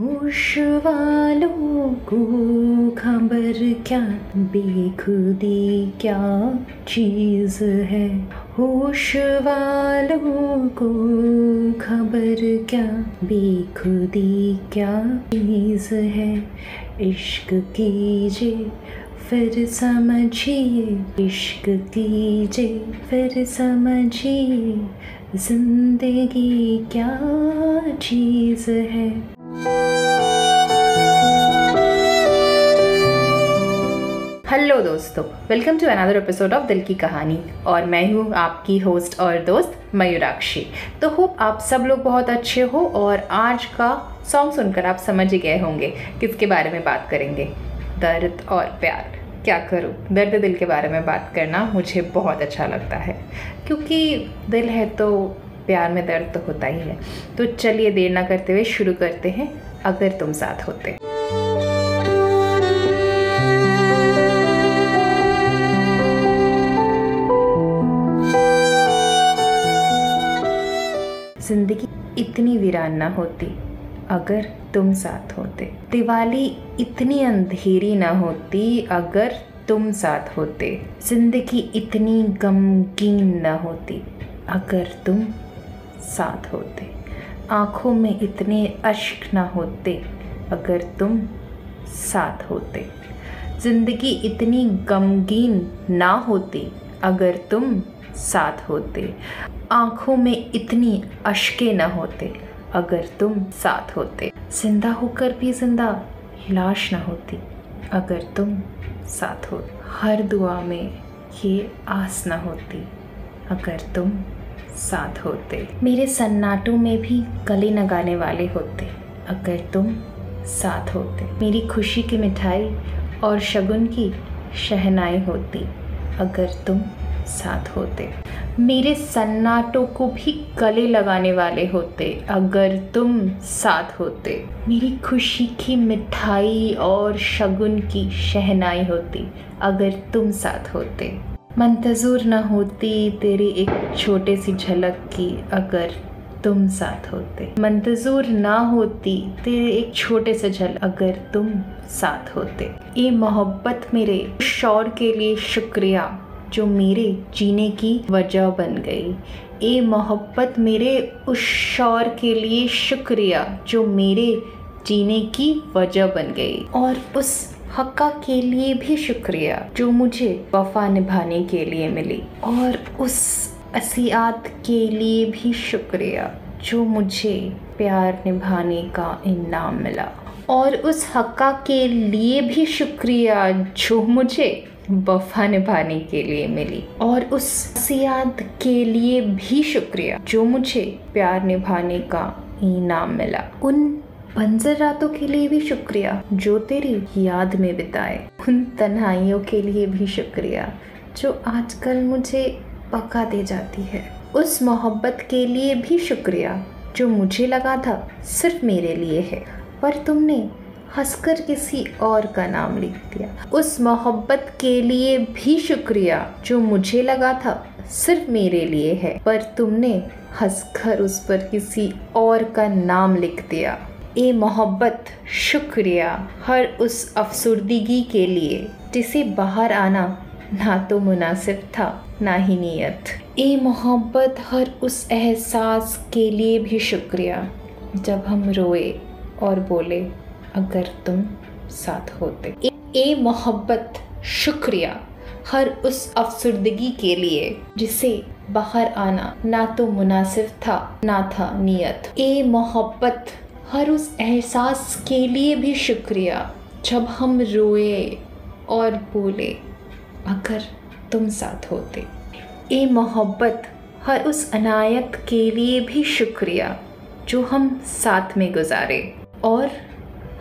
होश वालों को खबर क्या बेखुदी क्या चीज़ है? होश वालों को खबर क्या बेखुदी क्या चीज़ है? इश्क कीजिए, फिर समझिए। इश्क कीजिए, फिर समझिए। ज़िंदगी क्या चीज़ है? दोस्तों welcome to another episode of दिल की कहानी और मैं हूँ आपकी होस्ट और दोस्त मयूराक्षी। तो होप आप सब लोग बहुत अच्छे हो और आज का सॉन्ग सुनकर आप समझ ही गए होंगे किसके बारे में बात करेंगे। दर्द और प्यार। क्या करूँ? दर्द दिल के बारे में बात करना मुझे बहुत अच्छा लगता है। क्योंकि दिल है तो प्यार में दर्द तो होता ही है। तो चलिए देर ना करते हुए शुरू करते हैं, अगर तुम साथ होते। ज़िंदगी इतनी वीरान ना होती, अगर तुम साथ होते। दिवाली इतनी अंधेरी ना होती, अगर तुम साथ होते। ज़िंदगी इतनी गमगीन ना होती, अगर तुम साथ होते। आँखों में इतने अश्क ना होते, अगर तुम साथ होते। ज़िंदगी इतनी गमगीन ना होती, अगर तुम साथ होते। आँखों में इतनी अशके न होते, अगर तुम साथ होते। ज़िंदा होकर भी ज़िंदा लाश ना होती, अगर तुम साथ हो। हर दुआ में ये आस न होती, अगर तुम साथ होते। मेरे सन्नाटों में भी गले लगाने वाले होते, अगर तुम साथ होते। मेरी खुशी की मिठाई और शगुन की शहनाई होती, अगर तुम साथ होते। मेरे सन्नाटों को भी गले लगाने वाले होते, अगर तुम साथ होते। मेरी खुशी की मिठाई और शगुन की शहनाई होती, अगर तुम साथ होते। मंतजूर न होती तेरी एक छोटे सी झलक की, अगर तुम साथ होते। मंतजूर ना होती तेरे एक छोटे से झल, अगर तुम साथ होते। ये मोहब्बत मेरे शौर के लिए शुक्रिया। जो मेरे जीने की वजह बन गई। ए मोहब्बत, मेरे उस शौर के लिए शुक्रिया जो मेरे जीने की वजह बन गई। और उस हक्का के लिए भी शुक्रिया जो मुझे वफा निभाने के लिए मिली। और उस असियात के लिए भी शुक्रिया जो मुझे प्यार निभाने का इनाम मिला। और उस हक्का के लिए भी शुक्रिया जो मुझे वफा निभाने के लिए मिली। और उस सियाद के लिए भी शुक्रिया जो मुझे प्यार निभाने का इनाम मिला। उन बंजर रातों के लिए भी शुक्रिया जो तेरी याद में बिताए। उन तन्हाइयों के लिए भी शुक्रिया जो आजकल मुझे पका दे जाती है। उस मोहब्बत के लिए भी शुक्रिया जो मुझे लगा था सिर्फ़ मेरे लिए है। पर तुमने हंसकर किसी और का नाम लिख दिया। उस मोहब्बत के लिए भी शुक्रिया जो मुझे लगा था सिर्फ़ मेरे लिए है। पर तुमने हंसकर उस पर किसी और का नाम लिख दिया। ए मोहब्बत, शुक्रिया हर उस अफसरदगी के लिए। जिसे बाहर आना ना तो मुनासिब था, ना ही नीयत। ए मोहब्बत हर उस एहसास के लिए भी शुक्रिया। जब हम रोए और बोले अगर तुम साथ होते। ए, ए मोहब्बत शुक्रिया हर उस अफसरदगी के लिए जिसे बाहर आना ना तो मुनासिब था ना था नीयत। ए मोहब्बत हर उस एहसास के लिए भी शुक्रिया जब हम रोए और बोले अगर तुम साथ होते। ए मोहब्बत हर उस अनायत के लिए भी शुक्रिया जो हम साथ में गुजारे। और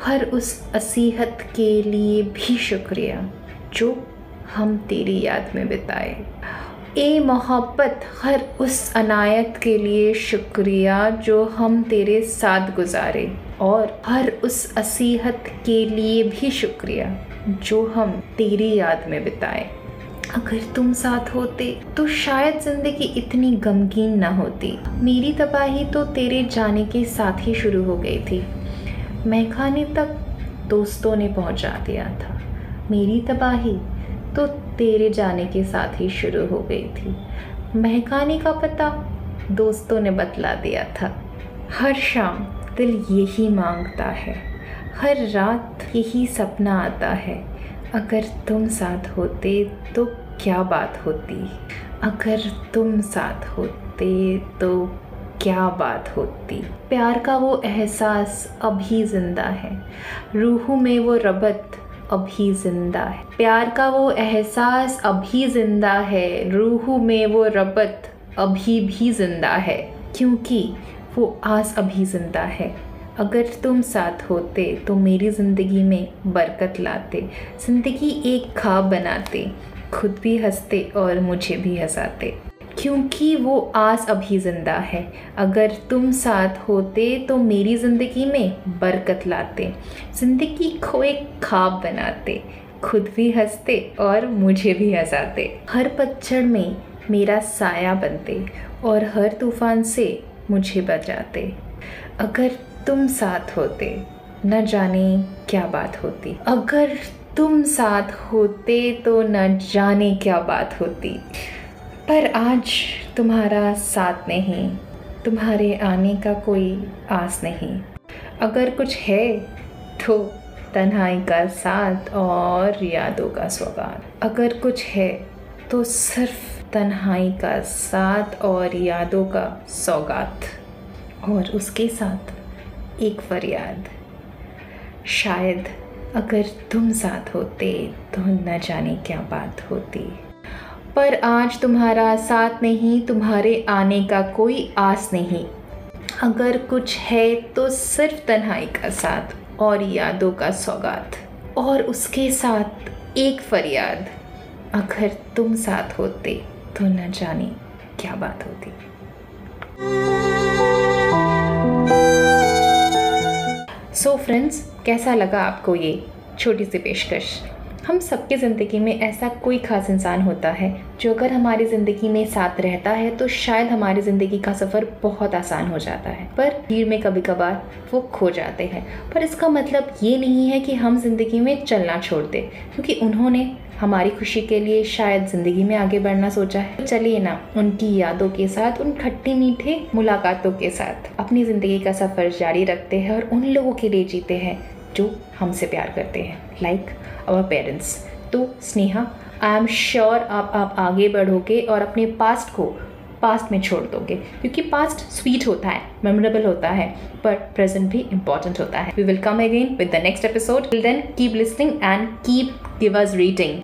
हर उस असीहत के लिए भी शुक्रिया, जो हम तेरी याद में बिताए। ए मोहब्बत, हर उस अनायत के लिए शुक्रिया, जो हम तेरे साथ गुजारे। और हर उस असीहत के लिए भी शुक्रिया, जो हम तेरी याद में बिताए। अगर तुम साथ होते तो शायद ज़िंदगी इतनी गमगीन ना होती। मेरी तबाही तो तेरे जाने के साथ ही शुरू हो गई थी। महखाने तक दोस्तों ने पहुँचा दिया था। मेरी तबाही तो तेरे जाने के साथ ही शुरू हो गई थी। महकाने का पता दोस्तों ने बतला दिया था। हर शाम दिल यही माँगता है। हर रात यही सपना आता है। अगर तुम साथ होते तो क्या बात होती? अगर तुम साथ होते तो क्या बात होती। प्यार का वो एहसास अभी ज़िंदा है। रूह में वो रबत अभी ज़िंदा है। प्यार का वो एहसास अभी ज़िंदा है। रूह में वो रबत अभी भी ज़िंदा है। क्योंकि वो आस अभी ज़िंदा है। अगर तुम साथ होते तो मेरी ज़िंदगी में बरकत लाते। ज़िंदगी एक खाब बनाते। खुद भी हँसते और मुझे भी हंसाते। क्योंकि वो आस अभी ज़िंदा है। अगर तुम साथ होते तो मेरी ज़िंदगी में बरकत लाते। ज़िंदगी को एक खाब बनाते। खुद भी हँसते और मुझे भी हंसाते। हर पतझड़ में मेरा साया बनते और हर तूफ़ान से मुझे बचाते। अगर तुम साथ होते, न जाने क्या बात होती। अगर तुम साथ होते तो न जाने क्या बात होती। पर आज तुम्हारा साथ नहीं, तुम्हारे आने का कोई आस नहीं। अगर कुछ है तो तन्हाई का साथ और यादों का सौगात अगर कुछ है तो सिर्फ़ तन्हाई का साथ और यादों का सौगात। और उसके साथ एक फरियाद। शायद अगर तुम साथ होते तो न जाने क्या बात होती। पर आज तुम्हारा साथ नहीं, तुम्हारे आने का कोई आस नहीं। अगर कुछ है तो सिर्फ़ तन्हाई का साथ और यादों का सौगात और उसके साथ एक फरियाद। अगर तुम साथ होते तो न जाने क्या बात होती। सो so फ्रेंड्स कैसा लगा आपको ये छोटी सी पेशकश? हम सबके ज़िंदगी में ऐसा कोई ख़ास इंसान होता है जो अगर हमारी ज़िंदगी में साथ रहता है तो शायद हमारी ज़िंदगी का सफ़र बहुत आसान हो जाता है। पर भीड़ में कभी कभार वो खो जाते हैं। पर इसका मतलब ये नहीं है कि हम ज़िंदगी में चलना छोड़ दें, क्योंकि उन्होंने हमारी खुशी के लिए शायद ज़िंदगी में आगे बढ़ना सोचा है। चलिए ना, उनकी यादों के साथ, उन खट्टे मीठे मुलाकातों के साथ अपनी ज़िंदगी का सफ़र जारी रखते हैं और उन लोगों के लिए जीते हैं। जो हमसे प्यार करते हैं लाइक आवर पेरेंट्स तो स्नेहा आई एम श्योर आप आप आगे बढ़ोगे और अपने पास्ट को पास्ट में छोड़ दोगे, क्योंकि पास्ट स्वीट होता है मेमोरेबल होता है पर प्रेजेंट भी इंपॉर्टेंट होता है. We will come again with the next episode then keep listening and keep give us reading